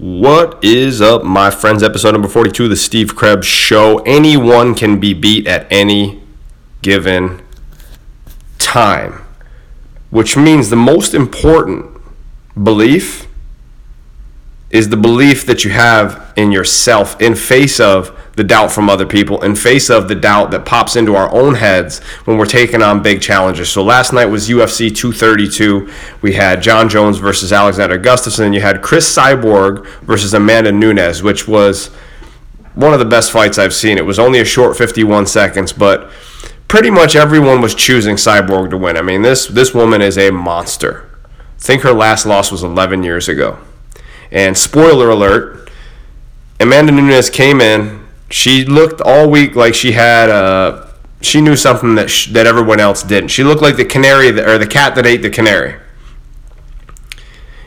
What is up, my friends? Episode number 42 of the Steve Krebs Show. Anyone can be beat at any given time, which means the most important belief is the belief that you have in yourself in face of the doubt from other people in face of the doubt that pops into our own heads when we're taking on big challenges. So last night was UFC 232. We had Jon Jones versus Alexander Gustafsson, and you had Cris Cyborg versus Amanda Nunes, which was one of the best fights I've seen. It was only a short 51 seconds, but pretty much everyone was choosing Cyborg to win. I mean, this this woman is a monster. I think her last loss was 11 years ago. And spoiler alert, Amanda Nunes came in she looked all week like she had uh, she knew something that sh- that everyone else didn't. She looked like the canary that, or the cat that ate the canary.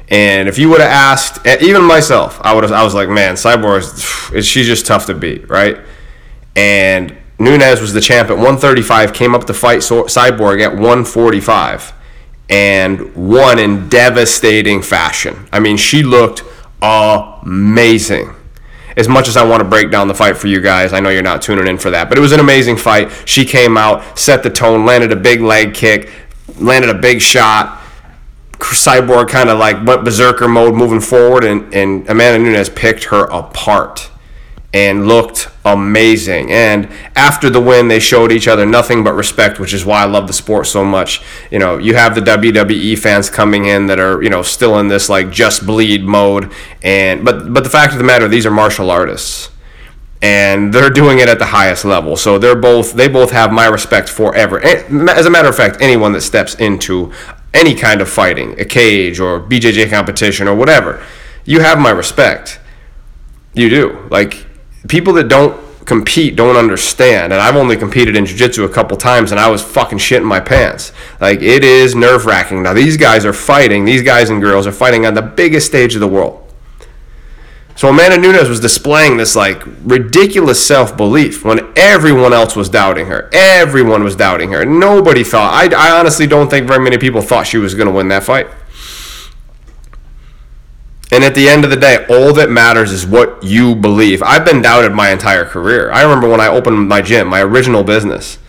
And if you would have asked, even myself, I would have. I was like, man, Cyborg, she's just tough to beat, right? And Nunes was the champ at 135, came up to fight Cyborg at 145, and won in devastating fashion. I mean, she looked amazing as much as I want to break down the fight for you guys, I know you're not tuning in for that. But it was an amazing fight. She came out, set the tone, landed a big leg kick, landed a big shot. Cyborg kind of like went berserker mode moving forward, and, and Amanda Nunes picked her apart and looked amazing. And after the win, they showed each other nothing but respect, which is why I love the sport so much. You know, you have the WWE fans coming in that are, you know, still in this like just bleed mode. And but but the fact of the matter, these are martial artists. And they're doing it at the highest level. So they're both they both have my respect forever. As a matter of fact, anyone that steps into any kind of fighting, a cage or BJJ competition or whatever, you have my respect. You do. Like people that don't compete don't understand. And I've only competed in jiu-jitsu a couple times and I was fucking shitting my pants. Like it is nerve-wracking. Now these guys are fighting, these guys and girls are fighting on the biggest stage of the world. So Amanda Nunes was displaying this like ridiculous self-belief when everyone else was doubting her. Everyone was doubting her. Nobody thought I, I honestly don't think very many people thought she was going to win that fight. And at the end of the day, all that matters is what you believe. I've been doubted my entire career. I remember when I opened my gym, my original business.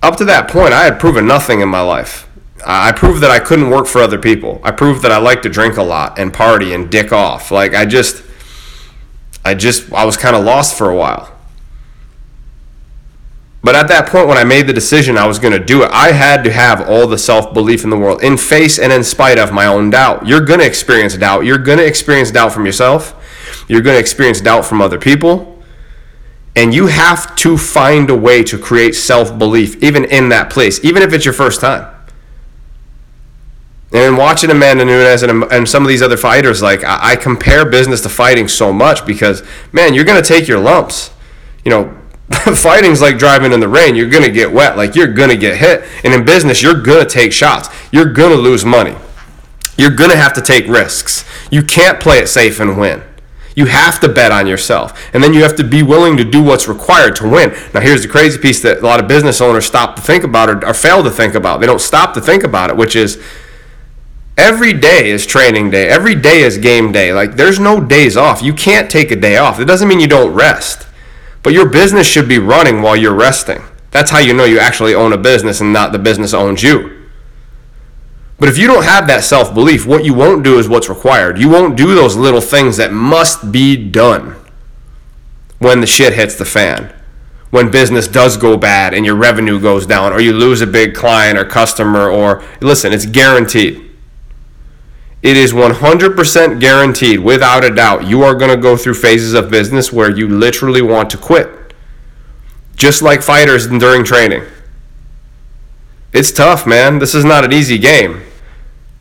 Up to that point, I had proven nothing in my life. I proved that I couldn't work for other people. I proved that I like to drink a lot and party and dick off. Like I just I just I was kind of lost for a while. But at that point, when I made the decision I was going to do it, I had to have all the self belief in the world, in face and in spite of my own doubt. You're going to experience doubt. You're going to experience doubt from yourself. You're going to experience doubt from other people. And you have to find a way to create self belief, even in that place, even if it's your first time. And watching Amanda Nunes and, um, and some of these other fighters, like I, I compare business to fighting so much because, man, you're going to take your lumps. You know, fighting's like driving in the rain. You're gonna get wet. Like you're gonna get hit. And in business, you're gonna take shots. You're gonna lose money. You're gonna have to take risks. You can't play it safe and win. You have to bet on yourself. And then you have to be willing to do what's required to win. Now, here's the crazy piece that a lot of business owners stop to think about or, or fail to think about. They don't stop to think about it, which is every day is training day. Every day is game day. Like, there's no days off. You can't take a day off. It doesn't mean you don't rest. But your business should be running while you're resting. That's how you know you actually own a business and not the business owns you. But if you don't have that self belief, what you won't do is what's required. You won't do those little things that must be done when the shit hits the fan. When business does go bad and your revenue goes down, or you lose a big client or customer, or listen, it's guaranteed. It is 100% guaranteed, without a doubt, you are going to go through phases of business where you literally want to quit. Just like fighters during training. It's tough, man. This is not an easy game.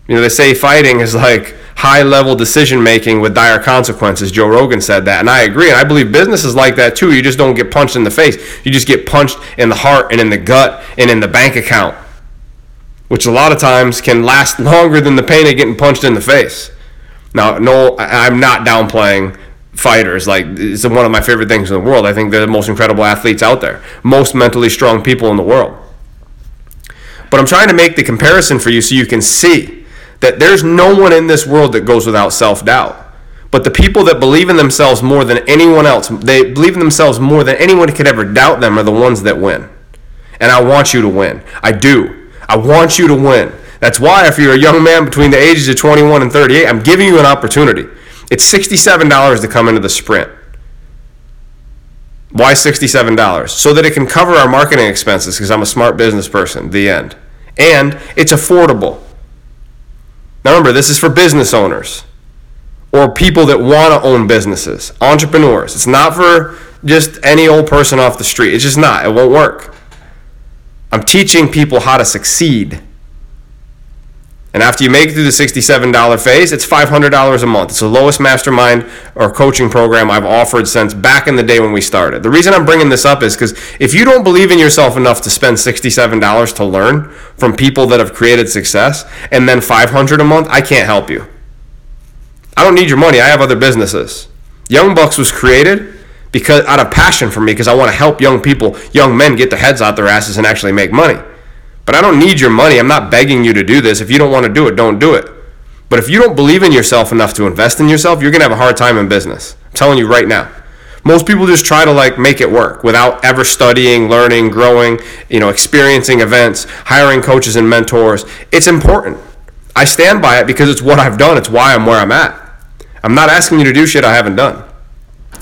You know, they say fighting is like high level decision making with dire consequences. Joe Rogan said that, and I agree. And I believe business is like that too. You just don't get punched in the face, you just get punched in the heart and in the gut and in the bank account which a lot of times can last longer than the pain of getting punched in the face. Now, no, I'm not downplaying fighters. Like, it's one of my favorite things in the world. I think they're the most incredible athletes out there, most mentally strong people in the world. But I'm trying to make the comparison for you so you can see that there's no one in this world that goes without self doubt. But the people that believe in themselves more than anyone else, they believe in themselves more than anyone could ever doubt them, are the ones that win. And I want you to win. I do. I want you to win. That's why, if you're a young man between the ages of 21 and 38, I'm giving you an opportunity. It's $67 to come into the sprint. Why $67? So that it can cover our marketing expenses because I'm a smart business person. The end. And it's affordable. Now remember, this is for business owners or people that want to own businesses, entrepreneurs. It's not for just any old person off the street. It's just not. It won't work. I'm teaching people how to succeed. And after you make it through the $67 phase, it's $500 a month. It's the lowest mastermind or coaching program I've offered since back in the day when we started. The reason I'm bringing this up is because if you don't believe in yourself enough to spend $67 to learn from people that have created success and then $500 a month, I can't help you. I don't need your money. I have other businesses. Young Bucks was created because out of passion for me because I want to help young people, young men get their heads out their asses and actually make money. But I don't need your money. I'm not begging you to do this. If you don't want to do it, don't do it. But if you don't believe in yourself enough to invest in yourself, you're going to have a hard time in business. I'm telling you right now. Most people just try to like make it work without ever studying, learning, growing, you know, experiencing events, hiring coaches and mentors. It's important. I stand by it because it's what I've done. It's why I'm where I'm at. I'm not asking you to do shit I haven't done.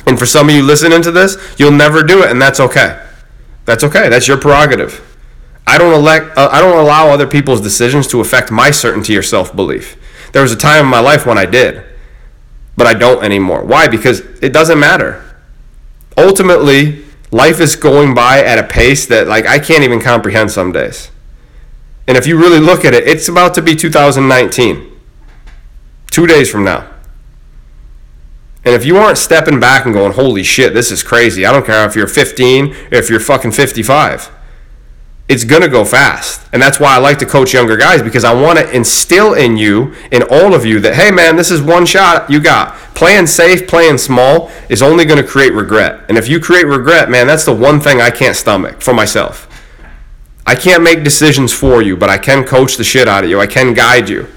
And for some of you listening to this, you'll never do it and that's okay. That's okay. That's your prerogative. I don't elect. Uh, I don't allow other people's decisions to affect my certainty or self belief. There was a time in my life when I did, but I don't anymore. Why? Because it doesn't matter. Ultimately, life is going by at a pace that like I can't even comprehend some days. And if you really look at it, it's about to be 2019. Two days from now. And if you aren't stepping back and going, holy shit, this is crazy. I don't care if you're 15 or if you're fucking 55 it's going to go fast. And that's why I like to coach younger guys because I want to instill in you, in all of you, that, hey, man, this is one shot you got. Playing safe, playing small is only going to create regret. And if you create regret, man, that's the one thing I can't stomach for myself. I can't make decisions for you, but I can coach the shit out of you. I can guide you.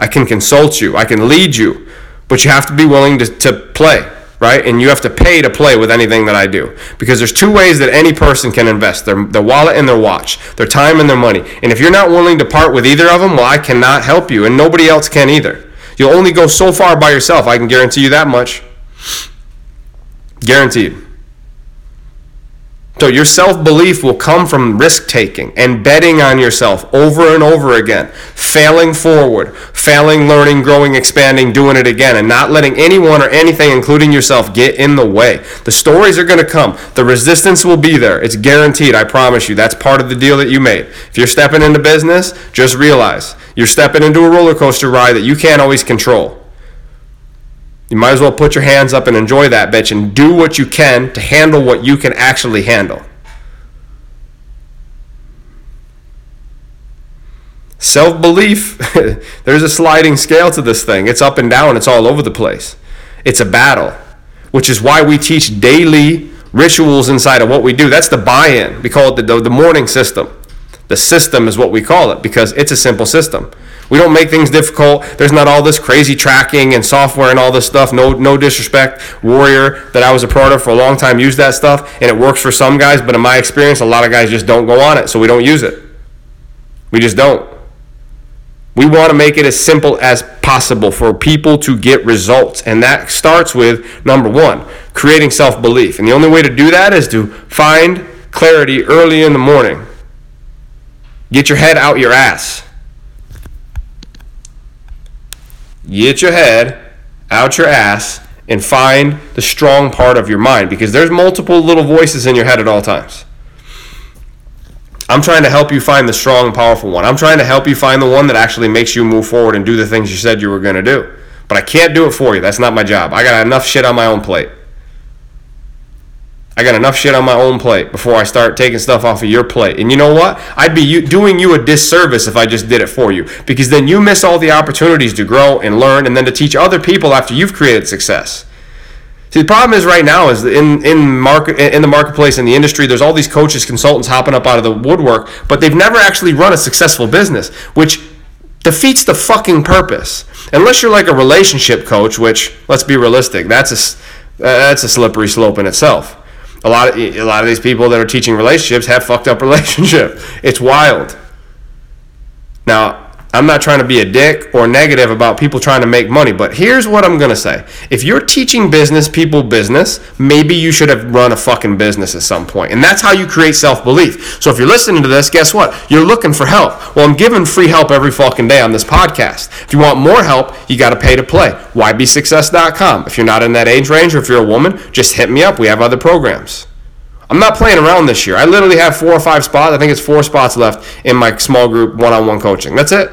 I can consult you. I can lead you. But you have to be willing to, to play right? And you have to pay to play with anything that I do. Because there's two ways that any person can invest their, their wallet and their watch, their time and their money. And if you're not willing to part with either of them, well, I cannot help you, and nobody else can either. You'll only go so far by yourself. I can guarantee you that much. Guaranteed. So your self-belief will come from risk-taking and betting on yourself over and over again, failing forward, failing, learning, growing, expanding, doing it again, and not letting anyone or anything, including yourself, get in the way. The stories are going to come. The resistance will be there. It's guaranteed. I promise you. That's part of the deal that you made. If you're stepping into business, just realize you're stepping into a roller coaster ride that you can't always control. You might as well put your hands up and enjoy that bitch and do what you can to handle what you can actually handle. Self belief, there's a sliding scale to this thing. It's up and down, it's all over the place. It's a battle, which is why we teach daily rituals inside of what we do. That's the buy in. We call it the, the, the morning system. The system is what we call it because it's a simple system. We don't make things difficult. There's not all this crazy tracking and software and all this stuff. No, no disrespect. Warrior that I was a part of for a long time used that stuff, and it works for some guys. But in my experience, a lot of guys just don't go on it, so we don't use it. We just don't. We want to make it as simple as possible for people to get results, and that starts with number one, creating self belief. And the only way to do that is to find clarity early in the morning. Get your head out your ass. Get your head out your ass and find the strong part of your mind because there's multiple little voices in your head at all times. I'm trying to help you find the strong, powerful one. I'm trying to help you find the one that actually makes you move forward and do the things you said you were going to do. But I can't do it for you. That's not my job. I got enough shit on my own plate. I got enough shit on my own plate before I start taking stuff off of your plate. And you know what? I'd be doing you a disservice if I just did it for you because then you miss all the opportunities to grow and learn and then to teach other people after you've created success. See, the problem is right now is in in market in the marketplace in the industry, there's all these coaches, consultants hopping up out of the woodwork, but they've never actually run a successful business, which defeats the fucking purpose. Unless you're like a relationship coach, which let's be realistic, that's a uh, that's a slippery slope in itself. A lot of a lot of these people that are teaching relationships have fucked up relationship. It's wild. Now, I'm not trying to be a dick or negative about people trying to make money, but here's what I'm going to say. If you're teaching business people business, maybe you should have run a fucking business at some point. And that's how you create self belief. So if you're listening to this, guess what? You're looking for help. Well, I'm giving free help every fucking day on this podcast. If you want more help, you got to pay to play. YBSuccess.com. If you're not in that age range or if you're a woman, just hit me up. We have other programs. I'm not playing around this year. I literally have four or five spots. I think it's four spots left in my small group one on one coaching. That's it.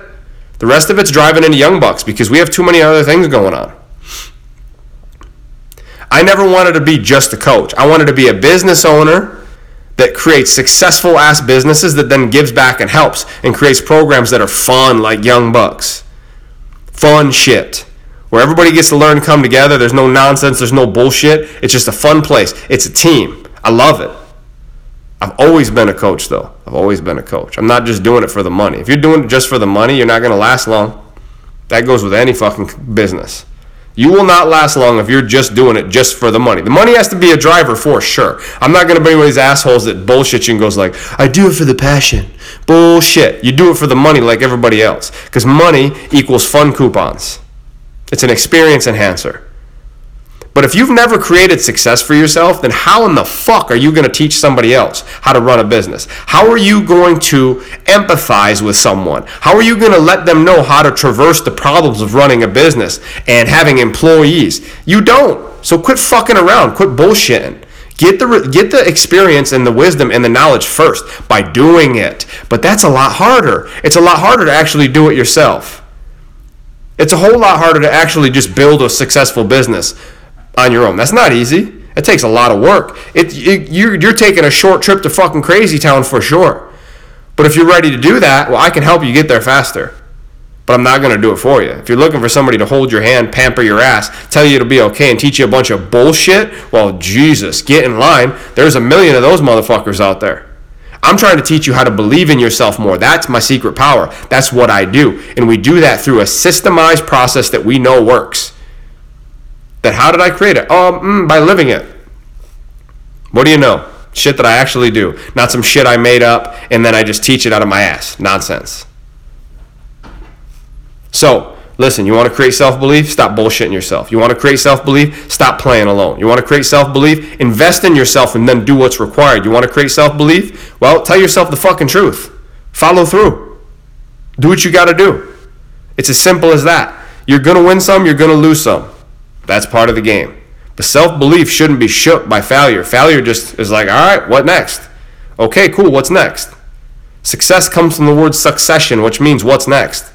The rest of it's driving into Young Bucks because we have too many other things going on. I never wanted to be just a coach. I wanted to be a business owner that creates successful ass businesses that then gives back and helps and creates programs that are fun like Young Bucks. Fun shit. Where everybody gets to learn come together. There's no nonsense, there's no bullshit. It's just a fun place. It's a team. I love it. I've always been a coach, though. I've always been a coach. I'm not just doing it for the money. If you're doing it just for the money, you're not going to last long. That goes with any fucking business. You will not last long if you're just doing it just for the money. The money has to be a driver for sure. I'm not going to be one of these assholes that bullshit you and goes like, I do it for the passion. Bullshit. You do it for the money like everybody else. Because money equals fun coupons. It's an experience enhancer. But if you've never created success for yourself, then how in the fuck are you going to teach somebody else how to run a business? How are you going to empathize with someone? How are you going to let them know how to traverse the problems of running a business and having employees? You don't. So quit fucking around. Quit bullshitting. Get the get the experience and the wisdom and the knowledge first by doing it. But that's a lot harder. It's a lot harder to actually do it yourself. It's a whole lot harder to actually just build a successful business on your own. That's not easy. It takes a lot of work. It, it, you're, you're taking a short trip to fucking crazy town for sure. But if you're ready to do that, well, I can help you get there faster. But I'm not going to do it for you. If you're looking for somebody to hold your hand, pamper your ass, tell you it'll be okay, and teach you a bunch of bullshit, well, Jesus, get in line. There's a million of those motherfuckers out there. I'm trying to teach you how to believe in yourself more. That's my secret power. That's what I do. And we do that through a systemized process that we know works. That how did I create it? Oh, mm, by living it. What do you know? Shit that I actually do, not some shit I made up and then I just teach it out of my ass. Nonsense. So, listen, you want to create self belief? Stop bullshitting yourself. You want to create self belief? Stop playing alone. You want to create self belief? Invest in yourself and then do what's required. You want to create self belief? Well, tell yourself the fucking truth. Follow through. Do what you got to do. It's as simple as that. You're going to win some, you're going to lose some. That's part of the game. But self belief shouldn't be shook by failure. Failure just is like, all right, what next? Okay, cool, what's next? Success comes from the word succession, which means what's next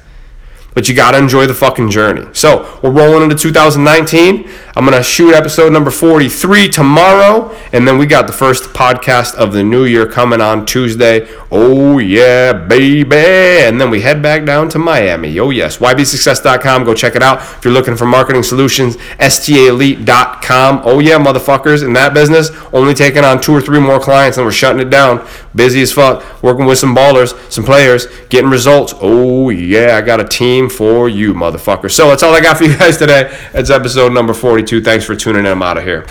but you got to enjoy the fucking journey. So we're rolling into 2019. I'm going to shoot episode number 43 tomorrow. And then we got the first podcast of the new year coming on Tuesday. Oh, yeah, baby. And then we head back down to Miami. Oh, yes. YBSuccess.com. Go check it out. If you're looking for marketing solutions, STAelite.com. Oh, yeah, motherfuckers. In that business, only taking on two or three more clients and we're shutting it down. Busy as fuck. Working with some ballers, some players, getting results. Oh, yeah. I got a team for you, motherfucker. So that's all I got for you guys today. It's episode number 42. Thanks for tuning in. I'm out of here.